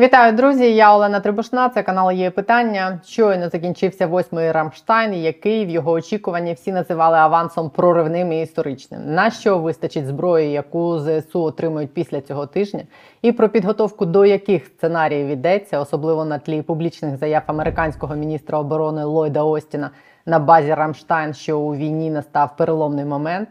Вітаю, друзі! Я Олена Трибушна. Це канал є питання. Щойно закінчився восьмий Рамштайн, який в його очікуванні всі називали авансом проривним і історичним. На що вистачить зброї, яку ЗСУ отримують після цього тижня, і про підготовку до яких сценаріїв йдеться, особливо на тлі публічних заяв американського міністра оборони Ллойда Остіна на базі Рамштайн, що у війні настав переломний момент.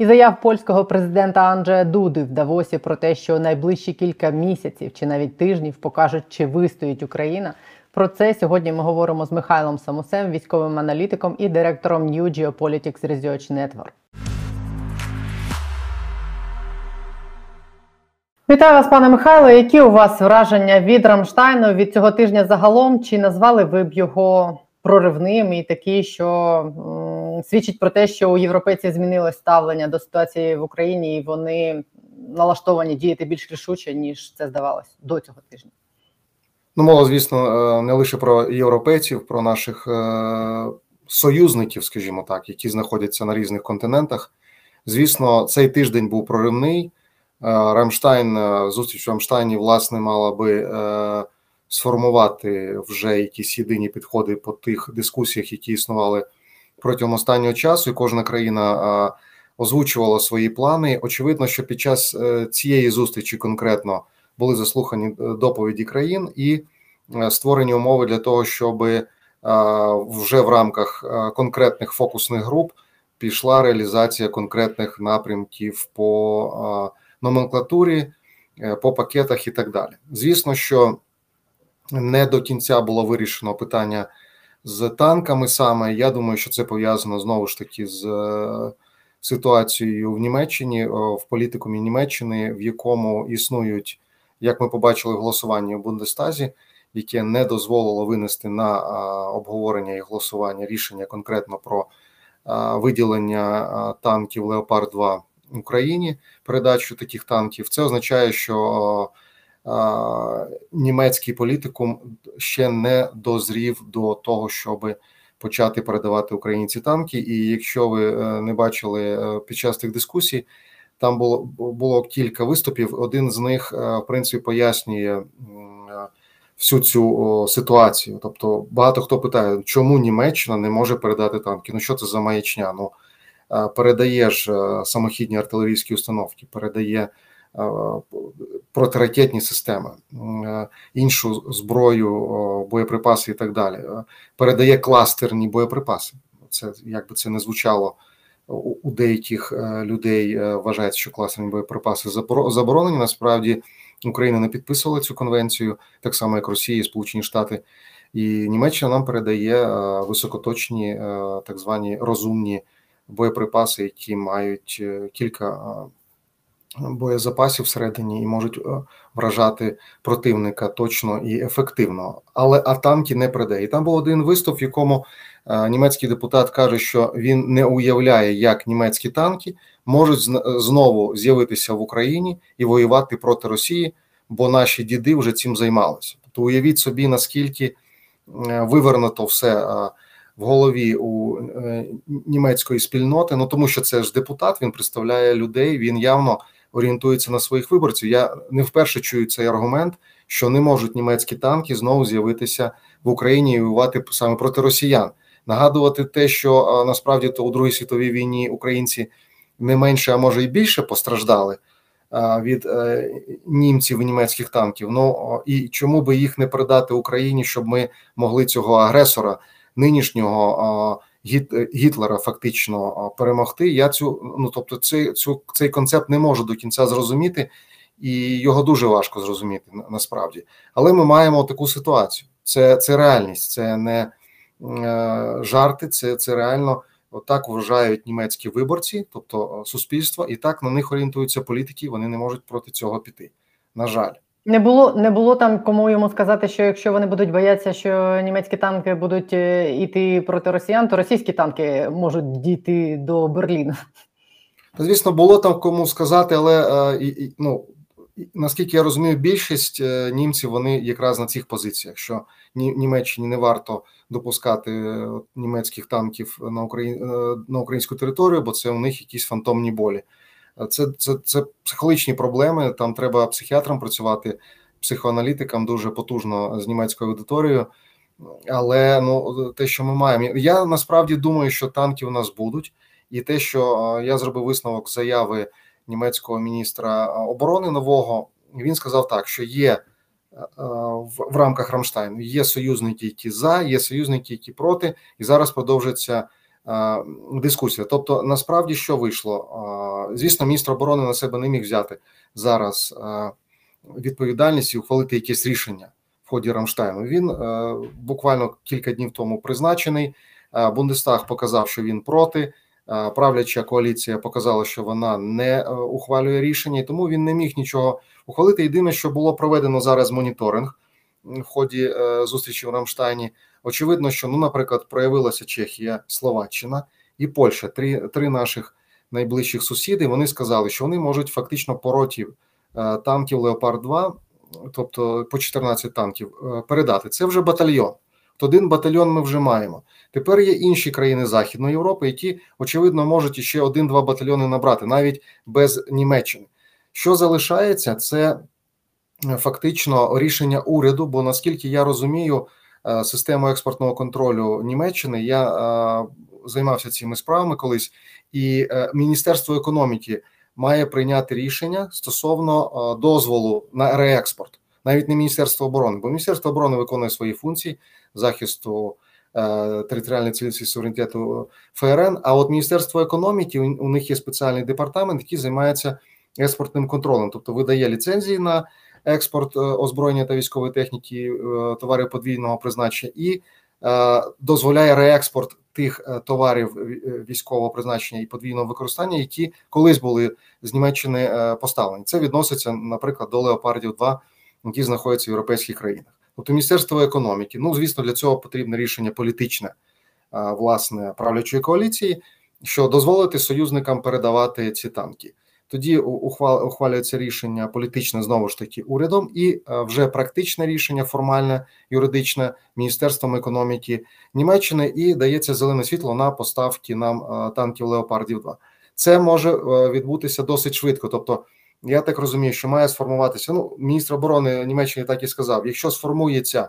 І заяв польського президента Анджея Дуди в Давосі про те, що найближчі кілька місяців чи навіть тижнів покажуть, чи вистоїть Україна. Про це сьогодні ми говоримо з Михайлом Самусем, військовим аналітиком і директором New Geopolitics Research Network. Вітаю вас, пане Михайло. Які у вас враження від Рамштайну від цього тижня загалом? Чи назвали ви б його проривним і такі, що свідчить про те, що у європейців змінилось ставлення до ситуації в Україні, і вони налаштовані діяти більш рішуче ніж це здавалось до цього тижня. Ну, мова, звісно, е, не лише про європейців, про наших е, союзників, скажімо так, які знаходяться на різних континентах. Звісно, цей тиждень був проривний. Е, Рамштайн, зустріч в Рамштайні, власне, мала би сформувати вже якісь єдині підходи по тих дискусіях, які існували протягом останнього часу, і кожна країна озвучувала свої плани. Очевидно, що під час е, цієї зустрічі конкретно були заслухані е, доповіді країн і е, створені умови для того, щоб вже в рамках конкретних фокусних груп пішла реалізація конкретних напрямків по номенклатурі, по пакетах і так далі. Звісно, що не до кінця було вирішено питання з танками. Саме я думаю, що це пов'язано знову ж таки з е, ситуацією в Німеччині в політикумі Німеччини, в якому існують, як ми побачили, голосування в Бундестазі, яке не дозволило винести на обговорення і голосування рішення конкретно про виділення танків Леопард 2 Україні, передачу таких танків. Це означає, що німецький політикум ще не дозрів до того, щоб почати передавати українці танки. І якщо ви е, не бачили е, під час тих дискусій, там було було кілька виступів. Один з них е, в принципі пояснює всю цю ситуацію. Тобто, багато хто питає, чому Німеччина не може передати танки? Ну що це за маячня? Ну передаєш самохідні артилерійські установки, передає. Е, протиракетні системи, е, іншу зброю, боєприпаси і так далі. Е, передає кластерні боєприпаси. Це як би це не звучало у деяких людей. Вважається, що кластерні боєприпаси заборонені. Насправді Україна не підписувала цю конвенцію, так само як Росія, Сполучені Штати. І Німеччина нам передає високоточні, так звані розумні боєприпаси, які мають кілька боєзапасів всередині і можуть е, вражати противника точно і ефективно. Але а танки не придає. І там був один виступ, в якому е, німецький депутат каже, що він не уявляє, як німецькі танки можуть знову з'явитися в Україні і воювати проти Росії, бо наші діди вже цим займалися. То уявіть собі, наскільки е, вивернуто все. В голові у німецької спільноти, ну тому що це ж депутат, він представляє людей. Він явно орієнтується на своїх виборців. Я не вперше чую цей аргумент, що не можуть німецькі танки знову з'явитися в Україні і воювати саме проти росіян. Нагадувати те, що насправді то у Другій світовій війні українці не менше, а може і більше постраждали від е, німців і німецьких танків. Ну і чому би їх не передати Україні, щоб ми могли цього агресора нинішнього Гітлера фактично перемогти. Я цю ну тобто, цей, цю цей концепт не можу до кінця зрозуміти, і його дуже важко зрозуміти насправді. Але ми маємо таку ситуацію. Це це реальність, це не е, жарти, це це реально отак вважають німецькі виборці, тобто суспільство, і так на них орієнтуються політики. Вони не можуть проти цього піти. На жаль. Не було не було там кому йому сказати, що якщо вони будуть боятися, що німецькі танки будуть йти е, проти росіян, то російські танки можуть дійти до Берліна. Звісно, було там кому сказати, але е, ну наскільки я розумію, більшість е, німців вони якраз на цих позиціях, що Німеччині не варто допускати німецьких танків на Україн на українську територію, бо це у них якісь фантомні болі. Це це, це психологічні проблеми. Там треба психіатрам працювати, психоаналітикам дуже потужно з німецькою аудиторією. Але ну те, що ми маємо, я насправді думаю, що танки у нас будуть, і те, що я зробив висновок заяви німецького міністра оборони нового, він сказав так, що є в, в рамках Рамштайну є союзники, які за, є союзники, які проти, і зараз продовжиться дискусія. Тобто, насправді, що вийшло, звісно, міністр оборони на себе не міг взяти зараз відповідальність і ухвалити якесь рішення в ході Рамштайну. Він буквально кілька днів тому призначений. Бундестаг показав, що він проти. Правляча коаліція показала, що вона не ухвалює рішення, тому він не міг нічого ухвалити. Єдине, що було проведено зараз моніторинг в ході зустрічі в Рамштайні. Очевидно, що ну, наприклад, проявилася Чехія, Словаччина і Польща. Три три наших найближчих сусіди. Вони сказали, що вони можуть фактично пороті танків Леопард 2 тобто по 14 танків, передати. Це вже батальйон. Один батальйон ми вже маємо. Тепер є інші країни Західної Європи, які очевидно можуть ще один-два батальйони набрати, навіть без Німеччини. Що залишається, це фактично рішення уряду. Бо наскільки я розумію, систему експортного контролю Німеччини я займався цими справами колись, і Міністерство економіки має прийняти рішення стосовно дозволу на реекспорт, навіть не Міністерство оборони, бо Міністерство оборони виконує свої функції захисту територіальної цілісності суверенітету ФРН. А от Міністерство економіки у них є спеціальний департамент, який займається експортним контролем, тобто видає ліцензії на експорт озброєння та військової техніки, товарів подвійного призначення і дозволяє реекспорт тих товарів військового призначення і подвійного використання, які колись були з Німеччини поставлені. Це відноситься, наприклад, до леопардів 2 які знаходяться в європейських країнах. Тобто Міністерство економіки, ну звісно, для цього потрібне рішення політичне власне правлячої коаліції, що дозволити союзникам передавати ці танки. Тоді ухвалюється рішення політичне знову ж таки урядом, і вже практичне рішення, формальне юридичне міністерством економіки Німеччини, і дається зелене світло на поставки нам танків Леопардів. 2 це може відбутися досить швидко. Тобто, я так розумію, що має сформуватися. Ну, міністр оборони Німеччини так і сказав: якщо сформується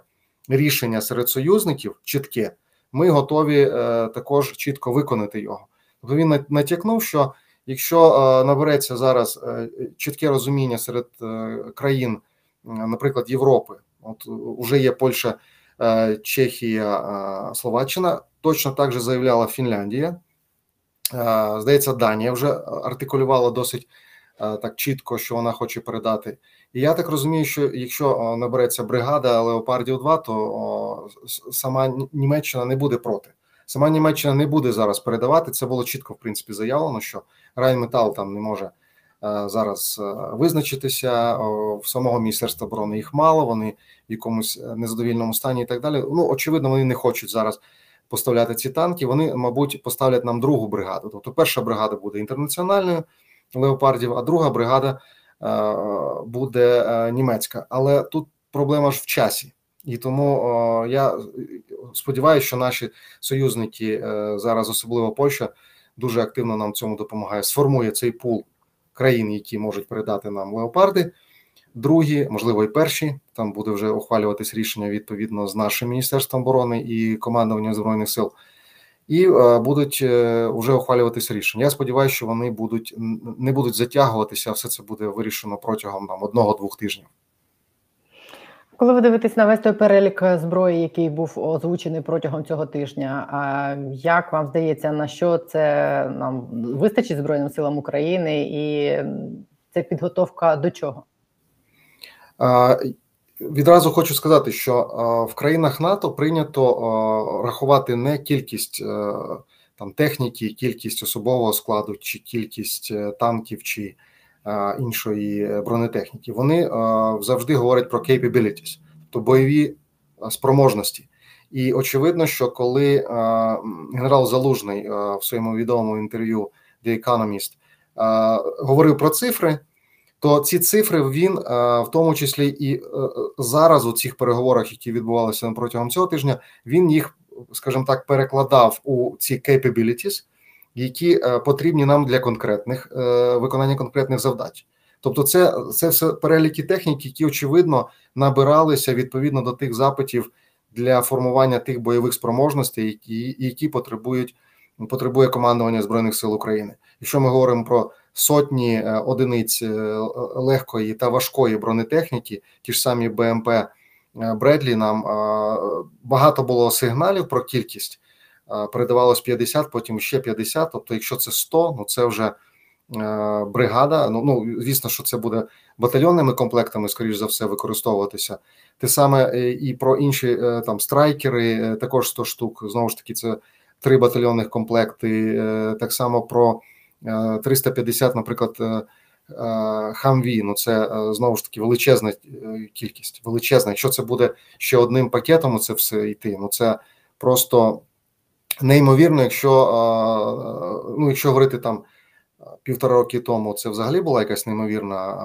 рішення серед союзників чітке, ми готові е, також чітко виконати його. Тобто він натякнув, що якщо е, набереться зараз е, чітке розуміння серед е, країн, наприклад, Європи, от уже є Польща, Чехія, Словаччина, точно так же заявляла Фінляндія. Здається, Данія вже артикулювала досить так чітко, що вона хоче передати. І я так розумію, що якщо набереться бригада Леопардів 2 то сама Німеччина не буде проти. Сама Німеччина не буде зараз передавати. Це було чітко в принципі заявлено, що Райнметал там не може зараз визначитися. В самого міністерства оборони їх мало. Вони в якомусь незадовільному стані і так далі. Ну очевидно, вони не хочуть зараз. Поставляти ці танки, вони, мабуть, поставлять нам другу бригаду. Тобто, перша бригада буде інтернаціональною, леопардів, а друга бригада е, буде е, німецька. Але тут проблема ж в часі, і тому я сподіваюся, що наші союзники е, зараз, особливо Польща, дуже активно нам цьому допомагає. Сформує цей пул країн, які можуть передати нам леопарди. Другі, можливо, і перші там буде вже ухвалюватись рішення відповідно з нашим міністерством оборони і командуванням збройних сил і е, будуть е, вже ухвалюватися рішення. Я сподіваюся, що вони будуть не будуть затягуватися. Все це буде вирішено протягом там одного-двох тижнів. Коли ви дивитесь на весь той перелік зброї, який був озвучений протягом цього тижня, а як вам здається, на що це нам вистачить Збройним силам України, і це підготовка до чого? Відразу хочу сказати, що в країнах НАТО прийнято рахувати не кількість е, там техніки, кількість особового складу, чи кількість е, танків чи іншої бронетехніки. Вони завжди говорять про capabilities, тобто бойові спроможності. І очевидно, що коли генерал Залужний в своєму відомому інтерв'ю The Economist говорив про цифри то ці цифри він е, в тому числі і е, зараз у цих переговорах, які відбувалися протягом цього тижня, він їх, скажімо так, перекладав у ці capabilities, які е, потрібні нам для конкретних виконання конкретних завдач. Тобто, це це все переліки техніки, які очевидно набиралися відповідно до тих запитів для формування тих бойових спроможностей, які які потребують потребує командування збройних сил України. Якщо ми говоримо про сотні е, одиниць е, легкої та важкої бронетехніки, ті ж самі БМП е, Бредлі, нам багато було сигналів про кількість. Передавалось 50, потім ще 50. Тобто, якщо це 100, ну це вже бригада. Ну ну звісно, що це буде батальйонними комплектами, скоріш за все, використовуватися. Те саме і про інші там страйкери, також 100 штук. Знову ж таки, це три батальйонних комплекти. Так само про 350, наприклад, хамві. Ну це знову ж таки величезна кількість. Величезна. Якщо це буде ще одним пакетом, це все йти. Ну це просто неймовірно, якщо ну, якщо говорити там півтора роки тому, це взагалі була якась неймовірна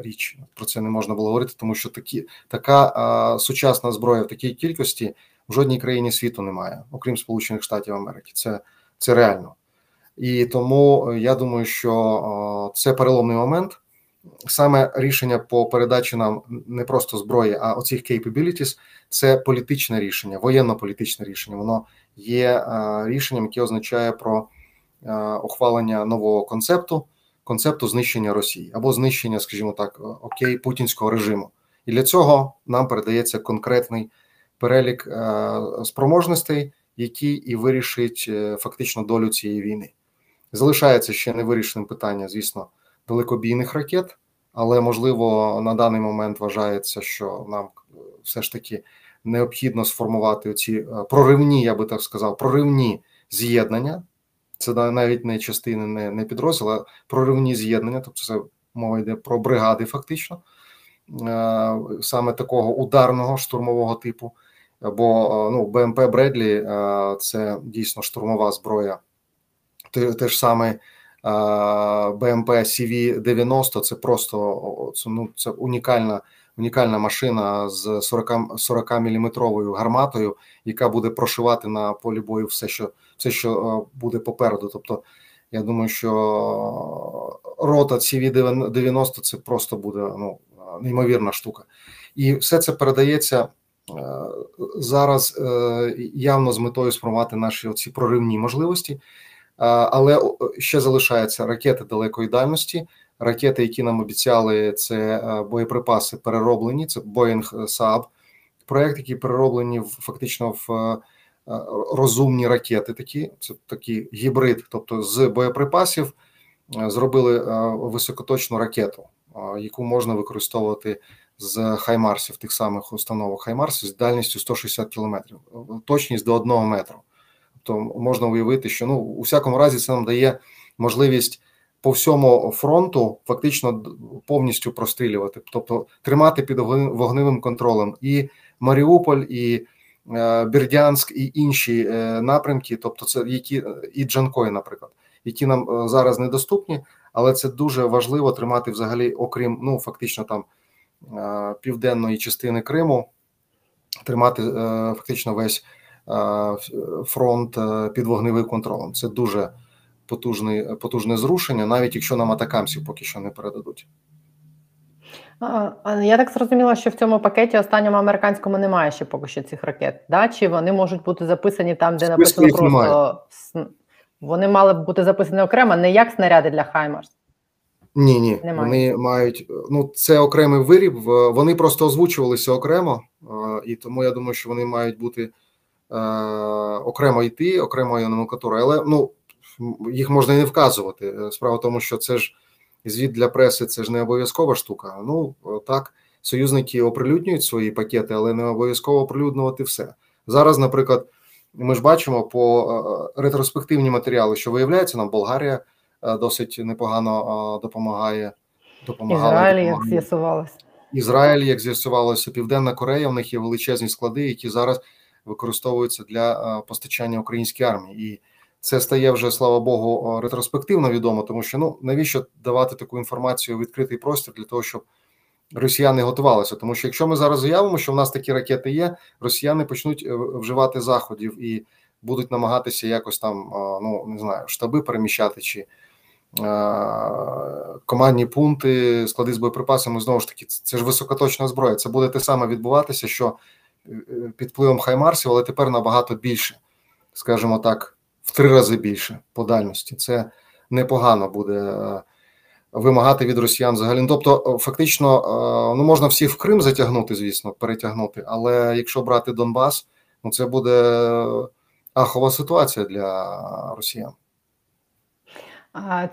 річ. Про це не можна було говорити, тому що такі така сучасна зброя в такій кількості в жодній країні світу немає, окрім Сполучених Штатів Америки. Це, Це реально. І тому я думаю, що це переломний момент. Саме рішення по передачі нам не просто зброї, а оцих capabilities – це політичне рішення, воєнно-політичне рішення. Воно є рішенням, яке означає про ухвалення нового концепту, концепту знищення Росії або знищення, скажімо так, окей, путінського режиму. І для цього нам передається конкретний перелік спроможностей, який і вирішить е, фактично долю цієї війни. Залишається ще невирішеним питання, звісно, далекобійних ракет, але можливо на даний момент вважається, що нам е, все ж таки необхідно сформувати ці е, проривні, я би так сказав, проривні з'єднання. Це навіть не частини, не не підрозділ, а проривні з'єднання, тобто це мова йде про бригади, фактично, е, саме такого ударного штурмового типу. Бо ну, БМП Бредлі це дійсно штурмова зброя те, ж саме БМП CV-90 це просто це, ну, це унікальна унікальна машина з 40 40 міліметровою гарматою, яка буде прошивати на полі бою все, що все, що буде попереду. Тобто, я думаю, що рота CV-90 це просто буде ну, неймовірна штука, і все це передається. Зараз е, явно з метою сформувати наші оці проривні можливості, але ще залишаються ракети далекої дальності. Ракети, які нам обіцяли, це е, боєприпаси перероблені. Це Boeing Saab, проект, який перероблені фактично в е, розумні ракети. Такі це такий гібрид, тобто з боєприпасів е, зробили високоточну ракету, яку можна використовувати з Хаймарсів, тих самих установок Хаймарсів з дальністю 160 кілометрів, точність до одного метру то можна уявити, що ну у всякому разі це нам дає можливість по всьому фронту фактично повністю прострілювати, тобто тримати під вогневим контролем і Маріуполь, і е, Бердянськ, і інші е, напрямки, тобто це які і Джанкой, наприклад, які нам е, зараз недоступні, але це дуже важливо тримати взагалі, окрім ну фактично там південної частини Криму, тримати фактично весь фронт е, під вогневим контролем. Це дуже потужне, потужне зрушення, навіть якщо нам атакамсів поки що не передадуть. Я так зрозуміла, що в цьому пакеті останньому американському немає ще поки що цих ракет. Да? Чи вони можуть бути записані там, де написано просто немає. вони мали б бути записані окремо, не як снаряди для Хаймарс? Ні, ні, немає. вони мають ну це окремий виріб. Вони просто озвучувалися окремо, і тому я думаю, що вони мають бути Е, окремо йти, окремою номенклатурою, але ну їх можна і не вказувати. Е, справа в тому, що це ж звіт для преси, це ж не обов'язкова штука. Ну так, союзники оприлюднюють свої пакети, але не обов'язково оприлюднювати все. Зараз, наприклад, ми ж бачимо по е, ретроспективні матеріали, що виявляється, нам Болгарія досить непогано допомагає. Допомагала Ізраїль, як з'ясувалося. Ізраїль, як з'ясувалося, Південна Корея. В них є величезні склади, які зараз використовуються для е, постачання українській армії, і це стає вже слава Богу ретроспективно відомо, тому що ну навіщо давати таку інформацію у відкритий простір для того, щоб росіяни готувалися. Тому що якщо ми зараз заявимо, що в нас такі ракети є, росіяни почнуть е, вживати заходів і будуть намагатися якось там ну не знаю штаби переміщати чи командні пункти, склади з боєприпасами. Знову ж таки, це ж високоточна зброя. Це буде те саме відбуватися, що під впливом Хаймарсів, але тепер набагато більше, скажімо так, в три рази більше по дальності. Це непогано буде вимагати від росіян взагалі. Ну, тобто, фактично, ну можна всіх в Крим затягнути, звісно, перетягнути, але якщо брати Донбас, ну це буде ахова ситуація для росіян.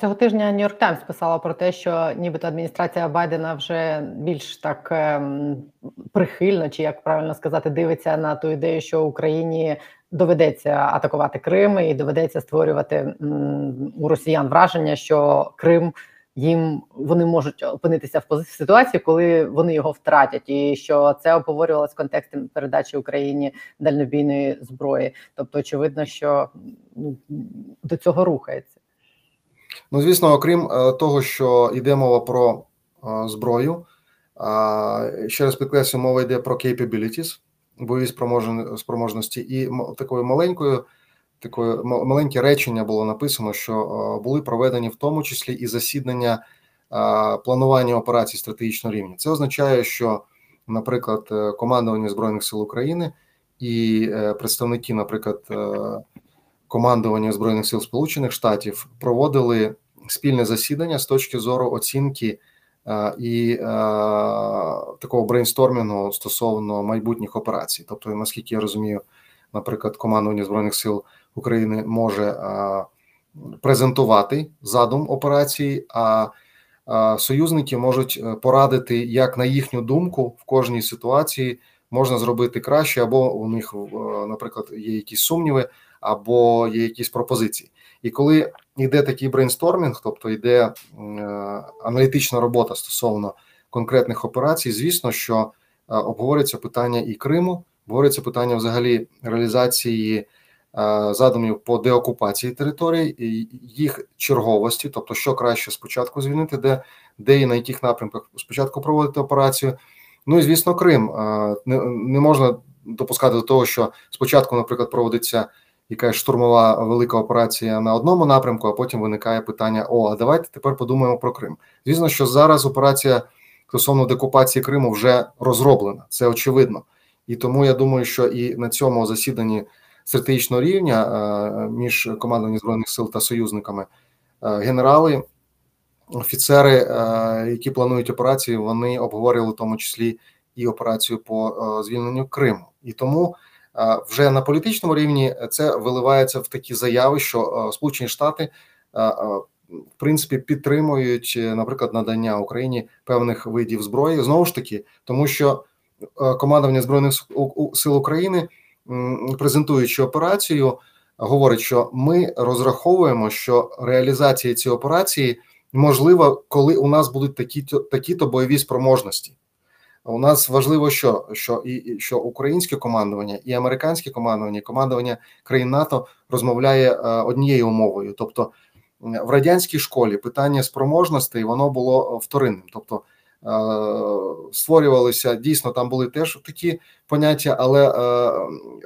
Цього тижня Нью-Йорк Таймс писала про те, що нібито адміністрація Байдена вже більш так ем, прихильно, чи як правильно сказати, дивиться на ту ідею, що Україні доведеться атакувати Крим і доведеться створювати у росіян враження, що Крим їм вони можуть опинитися в ситуації, коли вони його втратять, і що це обговорювалося в контексті передачі Україні дальнобійної зброї. Тобто, очевидно, що ну, до цього рухається. Ну, звісно, окрім е, того, що йде мова про е, зброю, ще раз підкреслю, мова йде про capabilities, бойові спроможності, і такою маленькою, такою маленьке речення було написано, що е, були проведені в тому числі і засідання планування операцій стратегічного рівня. Це означає, що, наприклад, командування збройних сил України і представники, наприклад командування збройних сил Сполучених Штатів проводили спільне засідання з точки зору оцінки е, і е, такого брейнстормінгу стосовно майбутніх операцій. Тобто, наскільки я розумію, наприклад, командування збройних сил України може е, презентувати задум операції, а союзники можуть порадити, як на їхню думку в кожній ситуації можна зробити краще, або у них, наприклад, є якісь сумніви або є якісь пропозиції. І коли йде такий брейнстормінг, тобто йде е, аналітична робота стосовно конкретних операцій, звісно, що е, обговорюється питання і Криму, обговорюється питання взагалі реалізації е, задумів по деокупації територій, їх черговості, тобто що краще спочатку звільнити, де де і на яких напрямках спочатку проводити операцію. Ну і звісно, Крим не, не можна допускати до того, що спочатку, наприклад, проводиться якась штурмова велика операція на одному напрямку, а потім виникає питання: О, а давайте тепер подумаємо про Крим. Звісно, що зараз операція стосовно декупації Криму вже розроблена, це очевидно. І тому я думаю, що і на цьому засіданні стратегічного рівня е, між командуванням збройних сил та союзниками е, генерали, офіцери, е, які планують операцію, вони обговорювали в тому числі і операцію по звільненню Криму. І тому вже на політичному рівні це виливається в такі заяви, що Сполучені Штати в принципі підтримують, наприклад, надання Україні певних видів зброї знову ж таки, тому що командування збройних сил України, презентуючи операцію, говорить, що ми розраховуємо, що реалізація цієї операції можлива, коли у нас будуть такі такі-то бойові спроможності. У нас важливо, що що і що українське командування, і американське командування, і командування країн НАТО розмовляє е, однією мовою. Тобто в радянській школі питання спроможностей воно було вторинним. Тобто е, створювалися дійсно, там були теж такі поняття, але е,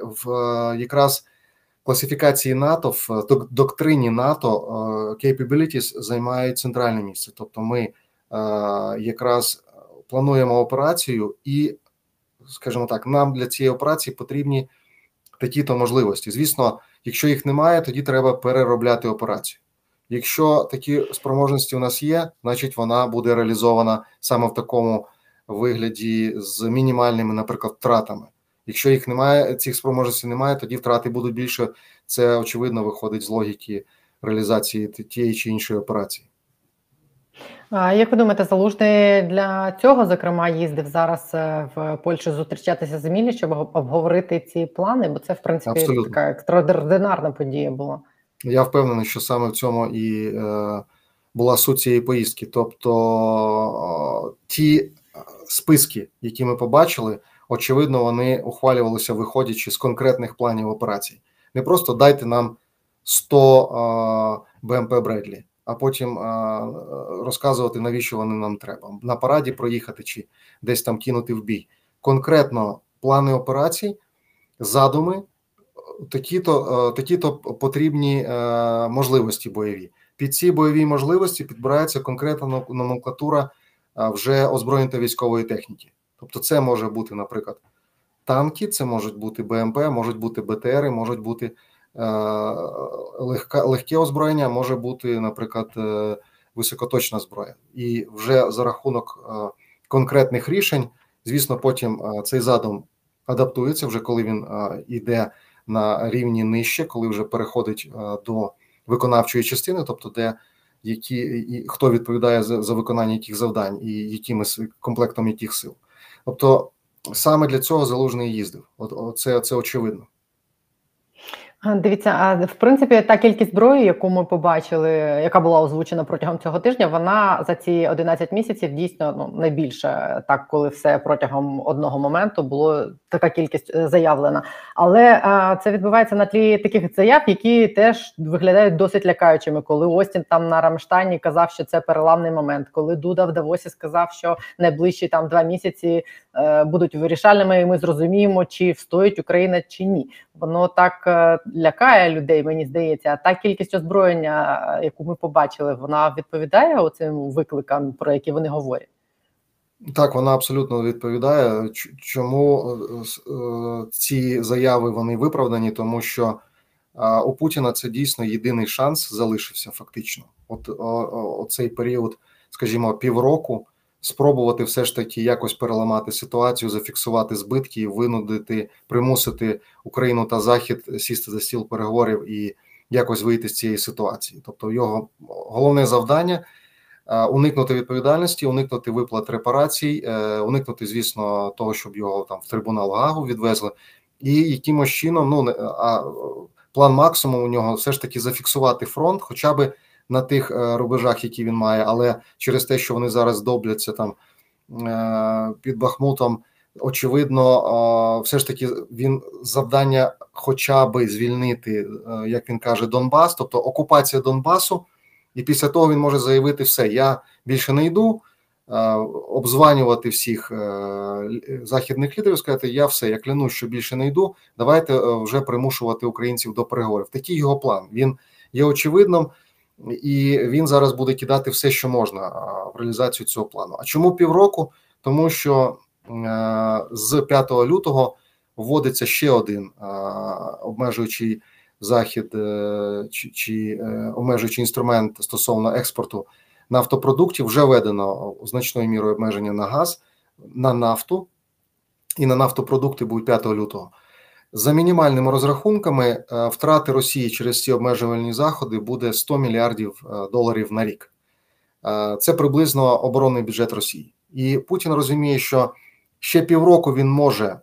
в якраз класифікації НАТО в доктрині НАТО capabilities займають центральне місце. Тобто, ми якраз плануємо операцію, і, скажімо так, нам для цієї операції потрібні такі-то можливості. Звісно, якщо їх немає, тоді треба переробляти операцію. Якщо такі спроможності у нас є, значить вона буде реалізована саме в такому вигляді з мінімальними, наприклад, втратами. Якщо їх немає, цих спроможностей немає, тоді втрати будуть більше. Це очевидно виходить з логіки реалізації тієї чи іншої операції. А як ви думаєте, залужний для цього зокрема їздив зараз е, в Польщу зустрічатися з Емілі, щоб обговорити ці плани? Бо це в принципі Абсолютно. така екстраординарна подія була. Я впевнений, що саме в цьому і е, була суть цієї поїздки. Тобто е, ті списки, які ми побачили, очевидно, вони ухвалювалися, виходячи з конкретних планів операцій. Не просто дайте нам 100 е, БМП Бредлі а потім розказувати, навіщо вони нам треба на параді проїхати чи десь там кинути в бій. Конкретно плани операцій, задуми, такі-то такі-то потрібні можливості бойові. під ці бойові можливості підбирається конкретна номенклатура вже озброєння та військової техніки. Тобто, це може бути, наприклад, танки, це можуть бути БМП, можуть бути БТРи, можуть бути е, легка, легке озброєння, може бути, наприклад, е, високоточна зброя. І вже за рахунок е, конкретних рішень, звісно, потім е, цей задум адаптується вже коли він е, йде на рівні нижче, коли вже переходить е, до виконавчої частини, тобто де які і хто відповідає за за виконання яких завдань і якими комплектом яких сил. Тобто саме для цього залужний їздив. От це, це очевидно. Дивіться, а в принципі, та кількість зброї, яку ми побачили, яка була озвучена протягом цього тижня, вона за ці 11 місяців дійсно ну найбільше так, коли все протягом одного моменту було така кількість е, заявлена. Але а, це відбувається на тлі таких заяв, які теж виглядають досить лякаючими. Коли Остін там на Рамштайні казав, що це переламний момент, коли Дуда в Давосі сказав, що найближчі там два місяці е, будуть вирішальними, і ми зрозуміємо, чи встоїть Україна чи ні. Воно так. Лякає людей, мені здається. А та кількість озброєння, яку ми побачили, вона відповідає оцим викликам, про які вони говорять. Так, вона абсолютно відповідає. Чому е, е, ці заяви вони виправдані? Тому що у Путіна це дійсно єдиний шанс залишився фактично. От оцей період, скажімо, півроку спробувати все ж таки якось переламати ситуацію, зафіксувати збитки, винудити, примусити Україну та Захід сісти за стіл переговорів і якось вийти з цієї ситуації. Тобто, його головне завдання. Уникнути відповідальності, уникнути виплат репарацій, е, уникнути, звісно, того, щоб його там в трибунал Гагу відвезли, і якимось чином, ну а план максимум у нього все ж таки зафіксувати фронт, хоча би на тих е, рубежах, які він має, але через те, що вони зараз добляться там е, під Бахмутом, очевидно, все ж таки він завдання, хоча би звільнити, е, як він каже, Донбас, тобто окупація Донбасу, і після того він може заявити все: я більше не йду. Обзванювати всіх західних лідерів, сказати, я все, я клянусь, що більше не йду. Давайте вже примушувати українців до переговорів. Такий його план. Він є очевидним і він зараз буде кидати все, що можна в реалізацію цього плану. А чому півроку? Тому що е, з 5 лютого вводиться ще один е, обмежуючий захід е, чи, чи обмежуючий інструмент стосовно експорту нафтопродуктів. Вже введено значною мірою обмеження на газ, на нафту і на нафтопродукти будуть 5 лютого. За мінімальними розрахунками, е, втрати Росії через ці обмежувальні заходи буде 100 мільярдів е, доларів на рік. Е, це приблизно оборонний бюджет Росії, і Путін розуміє, що ще півроку він може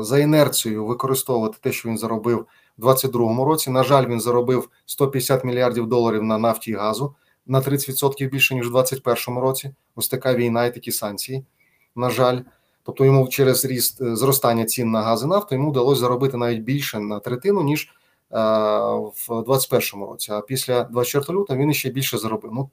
за інерцією використовувати те, що він заробив у 2022 році. На жаль, він заробив 150 мільярдів доларів на нафті і газу на 30% більше ніж у 2021 році. Ось така війна і такі санкції. На жаль. Тобто йому через ріст е, зростання цін на газ і нафту йому вдалося заробити навіть більше на третину, ніж е, в 2021 році. А після 24 лютого він ще більше заробив. Ну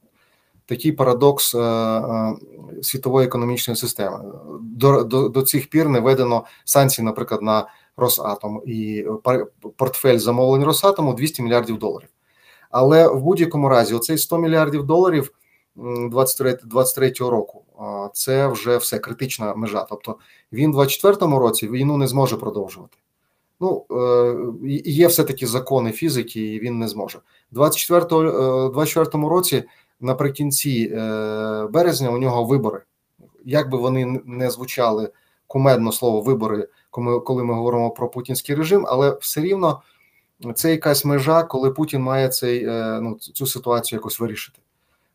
такий парадокс е, е, світової економічної системи. До, до, до цих пір не введено санкції, наприклад, на Росатом і портфель замовлень Росатому 200 мільярдів доларів. Але в будь-якому разі, оцей 100 мільярдів доларів 23 23 року це вже все критична межа. Тобто він в 24-му році війну не зможе продовжувати. Ну е, є все таки закони фізики, і він не зможе. У 24 му році, наприкінці е, березня, у нього вибори. Як би вони не звучали кумедно слово вибори, коли ми говоримо про путінський режим, але все рівно це якась межа, коли Путін має цей е, ну цю ситуацію якось вирішити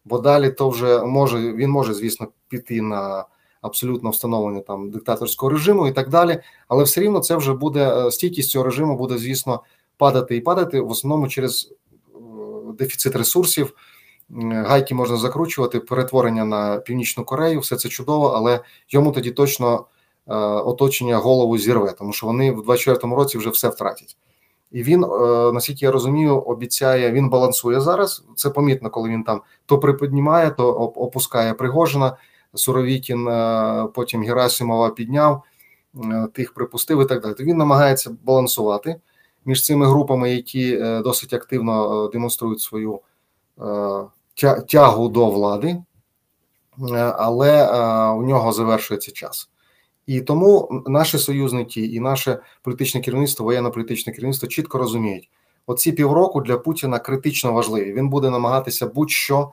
бо далі то вже може він може, звісно, піти на абсолютно встановлення там диктаторського режиму і так далі, але все рівно це вже буде е, стійкість цього режиму буде, звісно, падати і падати в основному через е, дефіцит ресурсів. Гайки можна закручувати, перетворення на північну Корею, все це чудово, але йому тоді точно е, оточення голову зірве, тому що вони в 24-му році вже все втратять. І він, е, наскільки я розумію, обіцяє, він балансує зараз. Це помітно, коли він там то приподнімає, то опускає Пригожина, Суровікін, е, потім Герасимова підняв, е, тих припустив і так далі. Він намагається балансувати між цими групами, які досить активно демонструють свою тягу до влади, але у нього завершується час. І тому наші союзники і наше політичне керівництво, воєнно-політичне керівництво чітко розуміють, оці півроку для Путіна критично важливі. Він буде намагатися будь-що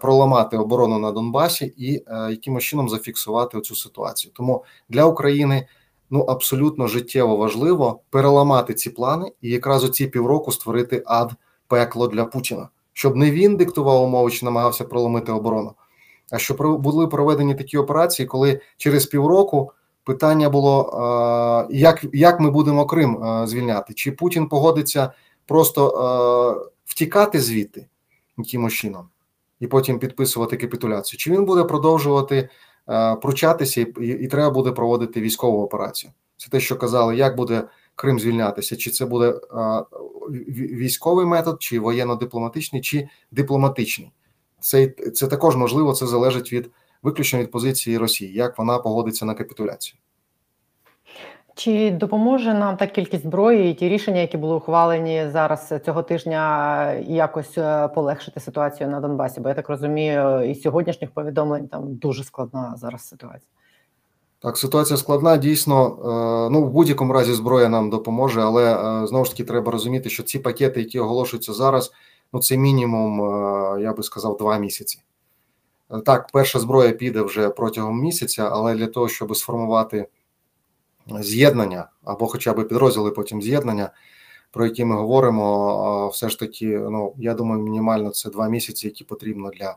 проламати оборону на Донбасі і якимось чином зафіксувати цю ситуацію. Тому для України ну абсолютно життєво важливо переламати ці плани і якраз у ці півроку створити ад пекло для Путіна, щоб не він диктував умови чи намагався проломити оборону. А що були проведені такі операції, коли через півроку питання було: як як ми будемо Крим звільняти? Чи Путін погодиться просто втікати звідти якимось чином і потім підписувати капітуляцію? Чи він буде продовжувати пручатися і, і треба буде проводити військову операцію? Це те, що казали, як буде Крим звільнятися, чи це буде військовий метод, чи воєнно-дипломатичний, чи дипломатичний? Це це також можливо, це залежить від виключно від позиції Росії, як вона погодиться на капітуляцію. Чи допоможе нам та кількість зброї і ті рішення, які були ухвалені зараз цього тижня, якось е, полегшити ситуацію на Донбасі? Бо я так розумію, із сьогоднішніх повідомлень там дуже складна зараз ситуація. Так, ситуація складна. Дійсно, е, ну в будь-якому разі зброя нам допоможе, але е, знову ж таки треба розуміти, що ці пакети, які оголошуються зараз ну це мінімум, е, я би сказав, два місяці. Е, так, перша зброя піде вже протягом місяця, але для того, щоб сформувати з'єднання або хоча б підрозділи потім з'єднання, про які ми говоримо, все ж таки, ну я думаю, мінімально це два місяці, які потрібно для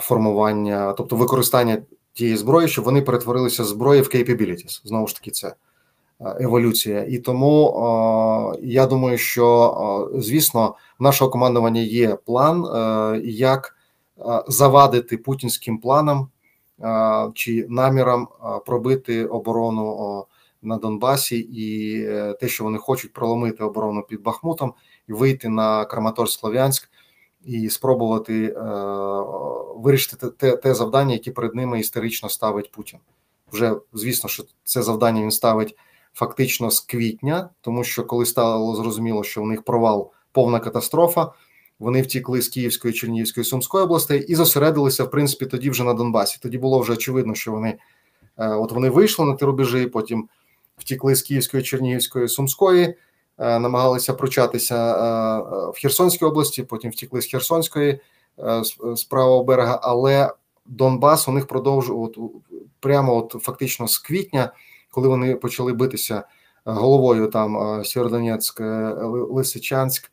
формування, тобто використання тієї зброї, щоб вони перетворилися зброї в capabilities. Знову ж таки, це еволюція. І тому я думаю, що звісно, в нашого командування є план, е, як завадити путінським планам чи намірам пробити оборону на Донбасі, і е, те, що вони хочуть проломити оборону під Бахмутом і вийти на Краматорськ-Слов'янськ і спробувати е, вирішити те, те завдання, яке перед ними історично ставить Путін. Вже звісно, що це завдання він ставить фактично з квітня, тому що коли стало зрозуміло, що у них провал повна катастрофа, вони втікли з Київської, Чернігівської Сумської областей і зосередилися, в принципі, тоді вже на Донбасі. Тоді було вже очевидно, що вони е, от вони вийшли на ті рубежі, потім втікли з Київської, Чернігівської Сумської, е, намагалися прочатися е, в Херсонській області, потім втікли з Херсонської з правого берега, але Донбас у них продовжував прямо от фактично з квітня коли вони почали битися е, головою там е, Сєвєродонецьк, е, Лисичанськ,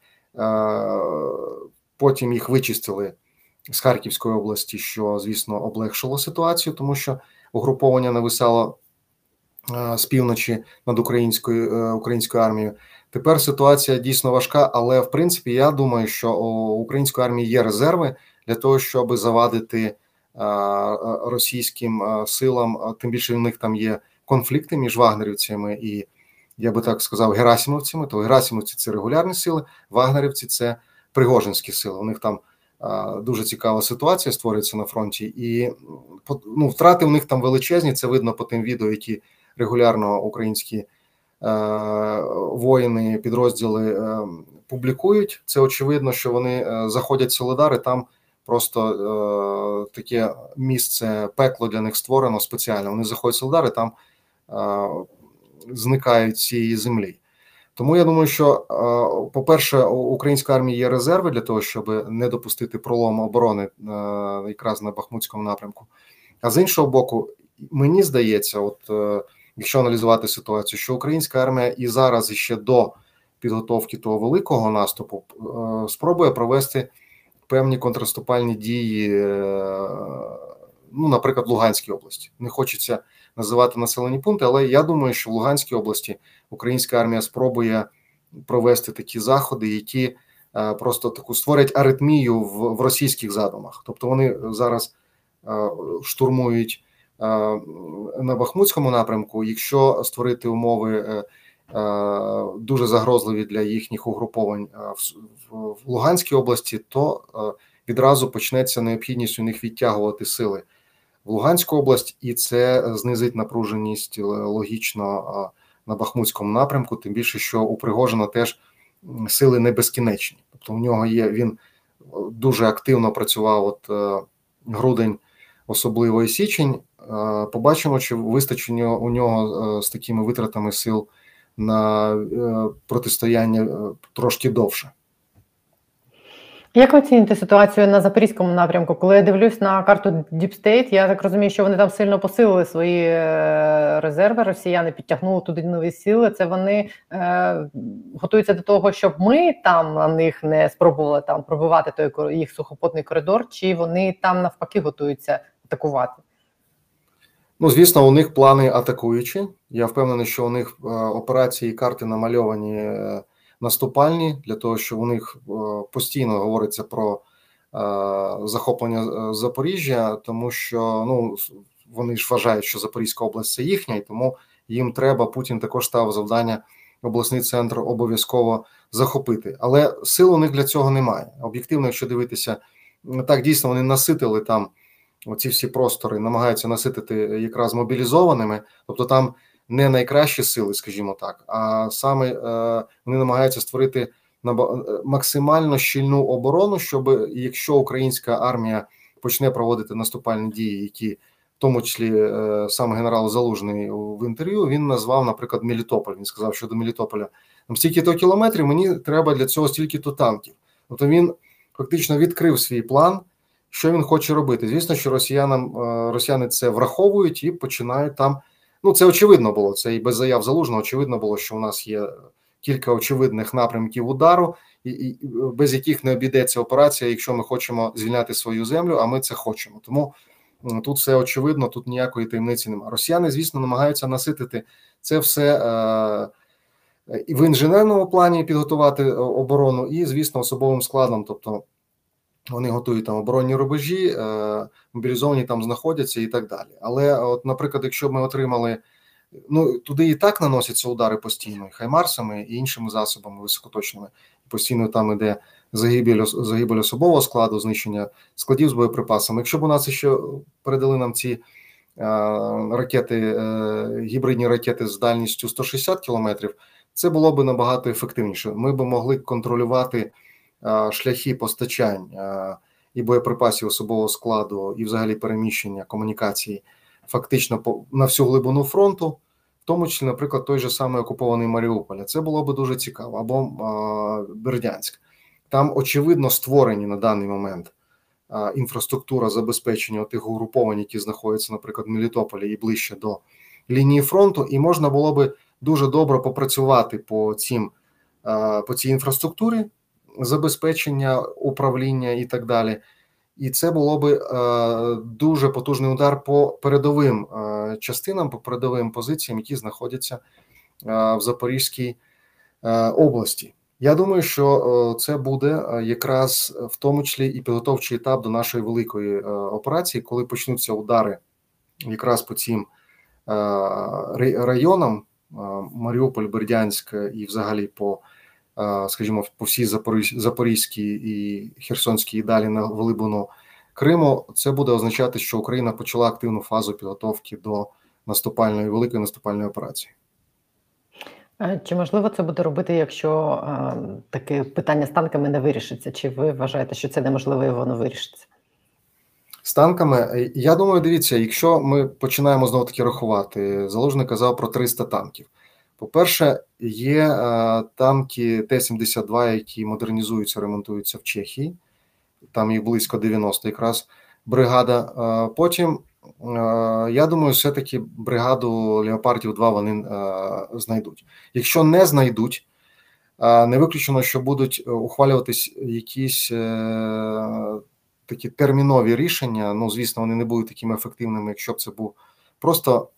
потім їх вичистили з Харківської області, що звісно облегшило ситуацію, тому що угруповання нависало з півночі над українською українською армією. Тепер ситуація дійсно важка, але в принципі я думаю, що у української армії є резерви для того, щоб завадити російським силам. Тим більше в них там є конфлікти між вагнерівцями і, я би так сказав, герасимовцями. То герасимовці це регулярні сили, вагнерівці це пригожинські сили. У них там дуже цікава ситуація створюється на фронті, і ну, втрати в них там величезні. Це видно по тим відео, які регулярно українські. Воїни, підрозділи е, публікують. Це очевидно, що вони е, заходять в. Там просто е, таке місце пекло для них створено спеціально. Вони заходять в Солидари, там зникають цієї землі. Тому я думаю, що по-перше, у української армії є резерви для того, щоб не допустити пролому оборони якраз на Бахмутському напрямку. А з іншого боку, мені здається, от е, якщо аналізувати ситуацію, що українська армія і зараз і ще до підготовки того великого наступу е, спробує провести певні контраступальні дії, е, ну, наприклад, в Луганській області. Не хочеться називати населені пункти, але я думаю, що в Луганській області українська армія спробує провести такі заходи, які е, просто таку створять аритмію в, в російських задумах. Тобто вони зараз е, штурмують е, на Бахмутському напрямку. Якщо створити умови дуже загрозливі для їхніх угруповань в, в Луганській області, то відразу почнеться необхідність у них відтягувати сили в Луганську область, і це знизить напруженість логічно на Бахмутському напрямку. Тим більше, що у Пригожина теж сили не безкінечні. Тобто, у нього є він дуже активно працював от грудень, особливо і січень. Побачимо, чи вистачить у нього з такими витратами сил на протистояння трошки довше. Як ви оціните ситуацію на запорізькому напрямку? Коли я дивлюсь на карту State, я так розумію, що вони там сильно посилили свої е, резерви. Росіяни підтягнули туди нові сили. Це вони е, готуються до того, щоб ми там на них не спробували там пробивати той їх сухопутний коридор, чи вони там навпаки готуються атакувати? Ну, звісно, у них плани атакуючі. Я впевнений, що у них е, операції карти намальовані. Наступальні для того, що у них е, постійно говориться про е, захоплення е, Запоріжжя, тому що ну вони ж вважають, що Запорізька область це їхня, і тому їм треба. Путін також став завдання обласний центр обов'язково захопити. Але сил у них для цього немає. Об'єктивно, якщо дивитися, так дійсно вони наситили там. Оці всі простори намагаються наситити якраз мобілізованими, тобто там не найкращі сили, скажімо так, а саме е, вони намагаються створити е, максимально щільну оборону, щоб якщо українська армія почне проводити наступальні дії, які в тому числі е, сам генерал Залужний в інтерв'ю він назвав, наприклад, Мелітополь. Він сказав, що до Мелітополя там стільки то кілометрів, мені треба для цього стільки то танків. Тобто він фактично відкрив свій план. Що він хоче робити? Звісно, що росіянам росіяни це враховують і починають там Ну, це очевидно було. Це і без заяв залужного. Очевидно було, що у нас є кілька очевидних напрямків удару, і, і без яких не обійдеться операція, якщо ми хочемо звільняти свою землю. А ми це хочемо. Тому тут все очевидно, тут ніякої таємниці немає. Росіяни, звісно, намагаються наситити це все. Е, і в інженерному плані підготувати е, оборону, і звісно, особовим складом, тобто вони готують там оборонні рубежі, е, мобілізовані там знаходяться і так далі. Але, от, наприклад, якщо ми отримали, ну туди і так наносяться удари постійно, і хаймарсами і іншими засобами високоточними, постійно там іде загибель, загибель особового складу, знищення складів з боєприпасами. Якщо б у нас ще передали нам ці. Е, ракети, е, гібридні ракети з дальністю 160 кілометрів, це було б набагато ефективніше. Ми б могли контролювати шляхи постачань і боєприпасів особового складу, і взагалі переміщення комунікації фактично на всю глибину фронту, в тому числі, наприклад, той же самий окупований Маріуполь. Це було би дуже цікаво, або Бердянськ. Там очевидно створені на даний момент інфраструктура забезпечення тих угруповань, які знаходяться, наприклад, в Мелітополі і ближче до лінії фронту, і можна було би дуже добре попрацювати по цим по цій інфраструктурі забезпечення управління і так далі. І це було би е, дуже потужний удар по передовим е, частинам, по передовим позиціям, які знаходяться е, в Запорізькій області. Я думаю, що це буде якраз в тому числі і підготовчий етап до нашої великої операції, коли почнуться удари якраз по цим районам Маріуполь, Бердянськ і взагалі по скажімо, по всій Запорізькій і Херсонській і далі на глибину Криму, це буде означати, що Україна почала активну фазу підготовки до наступальної великої наступальної операції. Чи можливо це буде робити, якщо е, таке питання з танками не вирішиться? Чи ви вважаєте, що це неможливо і воно вирішиться? З танками, я думаю, дивіться, якщо ми починаємо знову таки рахувати, Залужний казав про 300 танків. По-перше, є е, танки Т-72, які модернізуються, ремонтуються в Чехії. Там їх близько 90 якраз бригада. Е, потім, е, я думаю, все-таки бригаду Леопардів 2 вони знайдуть. Якщо не знайдуть, не виключено, що будуть ухвалюватись якісь такі термінові рішення. Ну, звісно, вони не будуть такими ефективними, якщо б це був просто,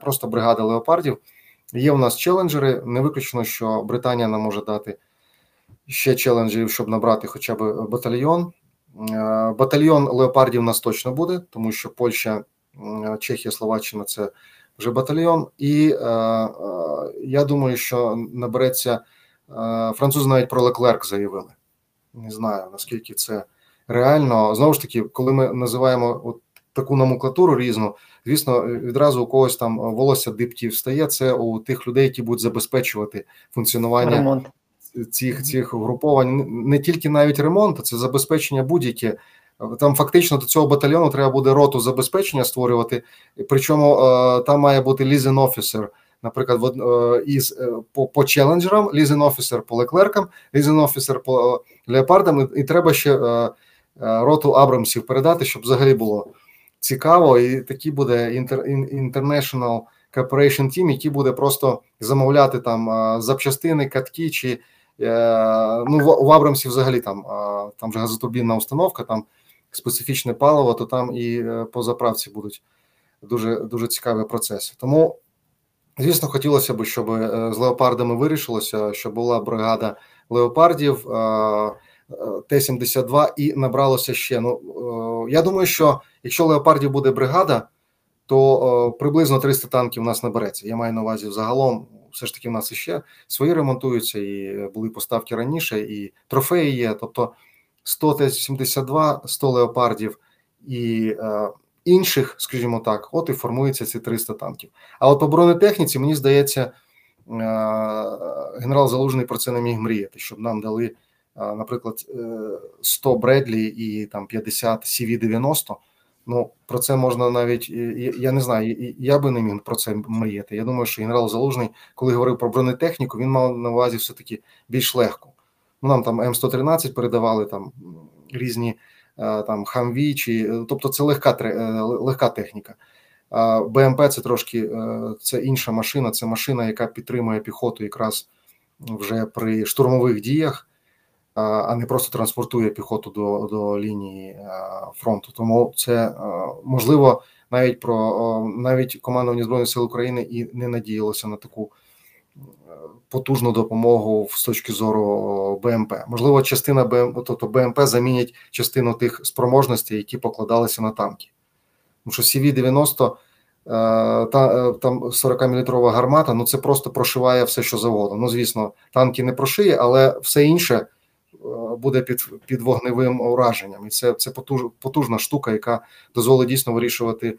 просто бригада леопардів. Є у нас челенджери. Не виключено, що Британія нам може дати ще челенджерів, щоб набрати хоча б батальйон. Е, батальйон леопардів у нас точно буде, тому що Польща, Чехія, Словаччина це вже батальйон. І е, е, я думаю, що набереться е, французи навіть про Леклерк заявили. Не знаю наскільки це реально. Знову ж таки, коли ми називаємо от таку номенклатуру різну. Звісно, відразу у когось там волосся диптів стає. Це у тих людей, які будуть забезпечувати функціонування Ремонт. цих цих угруповань не тільки навіть ремонт, а це забезпечення будь-яке. Там фактично до цього батальйону треба буде роту забезпечення створювати. Причому там має бути лізен офісер, наприклад, із по по челенджерам, лізен офісер по леклеркам, лізен офісер по леопардам. І треба ще роту Абрамсів передати, щоб взагалі було цікаво. І такий буде International Cooperation Team, який буде просто замовляти там запчастини, катки чи ну в Абрамсі взагалі там там вже газотурбінна установка, там специфічне паливо, то там і е, по заправці будуть дуже дуже цікаві процеси. Тому, звісно, хотілося б, щоб е, з леопардами вирішилося, щоб була бригада леопардів е, Т-72 і набралося ще. Ну я думаю, що якщо леопардів буде бригада, то приблизно 300 танків у нас набереться. Я маю на увазі загалом. Все ж таки, в нас іще свої ремонтуються, і були поставки раніше, і трофеї є. Тобто 100 Т-72, 100 леопардів і е, інших, скажімо так, от і формуються ці 300 танків. А от по бронетехніці, мені здається, е, генерал Залужний про це не міг мріяти, щоб нам дали, е, наприклад, 100 Бредлі і там 50 CV-90. Ну, про це можна навіть я не знаю, я би не міг про це мріяти. Я думаю, що генерал Залужний, коли говорив про бронетехніку, він мав на увазі все таки більш легко. Ну, нам там М113 передавали там різні е, там хамві, чи тобто це легка е, легка техніка. БМП це трошки е, це інша машина, це машина, яка підтримує піхоту якраз вже при штурмових діях, а не просто транспортує піхоту до до лінії фронту. Тому це можливо навіть про навіть командування збройних сил України і не надіялося на таку потужну допомогу з точки зору БМП. Можливо, частина БМП, тобто БМП замінять частину тих спроможностей, які покладалися на танки. Тому що CV-90 е, та е, там 40-мм гармата, ну це просто прошиває все, що завгодно. Ну, звісно, танки не прошиє, але все інше е, буде під під вогневим ураженням. І це це потуж, потужна штука, яка дозволить дійсно вирішувати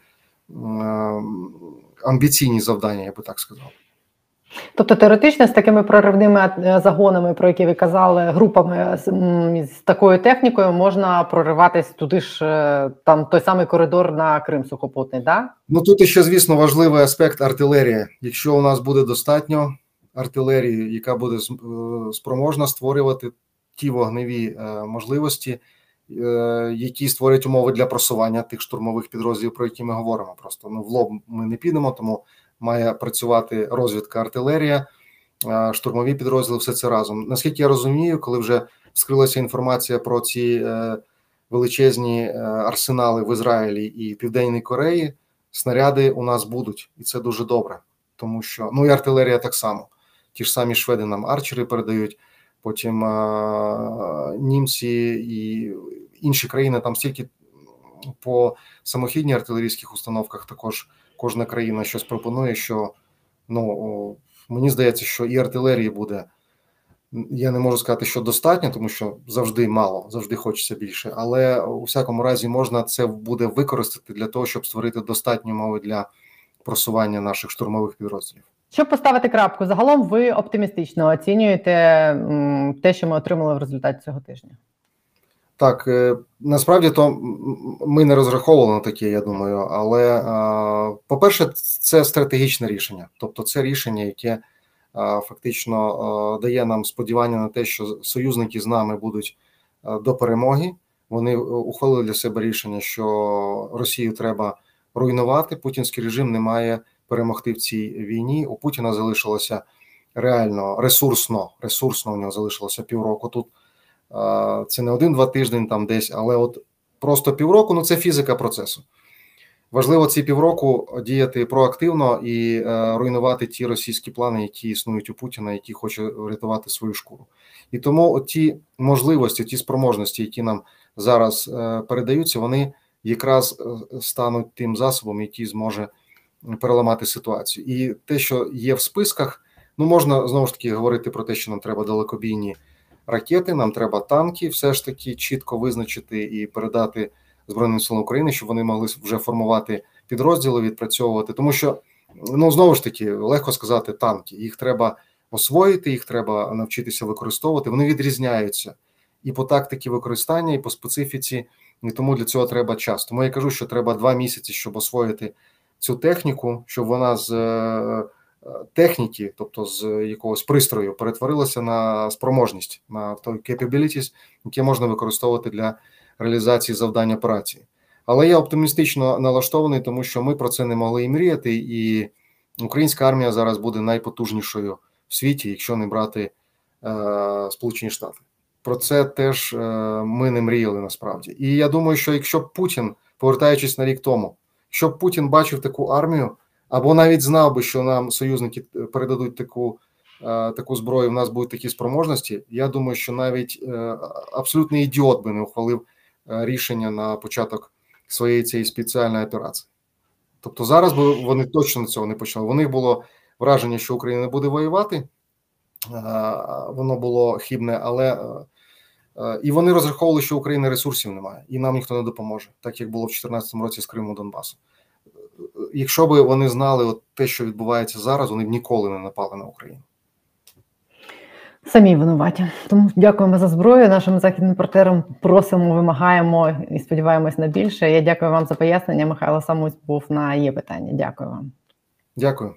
амбіційні завдання, я би так сказав. Тобто теоретично з такими проривними е, загонами, про які ви казали, групами з, з такою технікою можна прориватись туди ж е, там той самий коридор на Крим сухопутний, да? Ну тут ще, звісно, важливий аспект артилерії. Якщо у нас буде достатньо артилерії, яка буде е, спроможна створювати ті вогневі можливості, які створять умови для просування тих штурмових підрозділів, про які ми говоримо. Просто ну в лоб ми не підемо, тому має працювати розвідка артилерія, штурмові підрозділи, все це разом. Наскільки я розумію, коли вже вскрилася інформація про ці е, величезні е, арсенали в Ізраїлі і Південній Кореї, снаряди у нас будуть, і це дуже добре, тому що ну і артилерія так само. Ті ж самі шведи нам арчери передають, потім німці і інші країни там стільки по самохідній артилерійських установках також кожна країна щось пропонує, що ну мені здається, що і артилерії буде. Я не можу сказати, що достатньо, тому що завжди мало, завжди хочеться більше. Але у всякому разі можна це буде використати для того, щоб створити достатні умови для просування наших штурмових підрозділів. Щоб поставити крапку, загалом ви оптимістично оцінюєте те, що ми отримали в результаті цього тижня. Так, е, насправді то ми не розраховували на таке, я думаю. Але, по-перше, це стратегічне рішення, тобто це рішення, яке фактично дає нам сподівання на те, що союзники з нами будуть до перемоги. Вони ухвалили для себе рішення, що Росію треба руйнувати. Путінський режим не має перемогти в цій війні. У Путіна залишилося реально ресурсно, ресурсно у нього залишилося півроку тут. Це не один-два тиждень там десь, але от просто півроку ну це фізика процесу. Важливо ці півроку діяти проактивно і е, руйнувати ті російські плани, які існують у Путіна, які хоче врятувати свою шкуру. І тому ті можливості, ті спроможності, які нам зараз е, передаються, вони якраз е, стануть тим засобом, який зможе переламати ситуацію. І те, що є в списках, ну можна знову ж таки говорити про те, що нам треба далекобійні ракети, нам треба танки, все ж таки чітко визначити і передати Збройним силам України, щоб вони могли вже формувати підрозділи, відпрацьовувати. Тому що ну знову ж таки легко сказати танки. Їх треба освоїти, їх треба навчитися використовувати. Вони відрізняються і по тактиці використання, і по специфіці. І тому для цього треба час. Тому я кажу, що треба два місяці, щоб освоїти цю техніку, щоб вона з е, техніки, тобто з якогось пристрою, перетворилася на спроможність, на той capabilities, яке можна використовувати для реалізації завдань операції. Але я оптимістично налаштований, тому що ми про це не могли і мріяти, і українська армія зараз буде найпотужнішою в світі, якщо не брати е, Сполучені Штати. Про це теж е, ми не мріяли насправді. І я думаю, що якщо Путін, повертаючись на рік тому, якщо б Путін бачив таку армію, або навіть знав би, що нам союзники передадуть таку е, таку зброю, в нас будуть такі спроможності. Я думаю, що навіть е, абсолютний ідіот би не ухвалив е, рішення на початок своєї цієї спеціальної операції. Тобто зараз би вони точно цього не почали. У них було враження, що Україна не буде воювати, е, воно було хібне, але е, і вони розраховували, що України ресурсів немає, і нам ніхто не допоможе, так як було в 2014 році з Криму Донбасу. Якщо б вони знали от те, що відбувається зараз, вони б ніколи не напали на Україну. Самі винуваті. Тому дякуємо за зброю. Нашим західним партнерам просимо, вимагаємо і сподіваємось на більше. Я дякую вам за пояснення. Михайло Самусь був на є питання. Дякую вам. Дякую.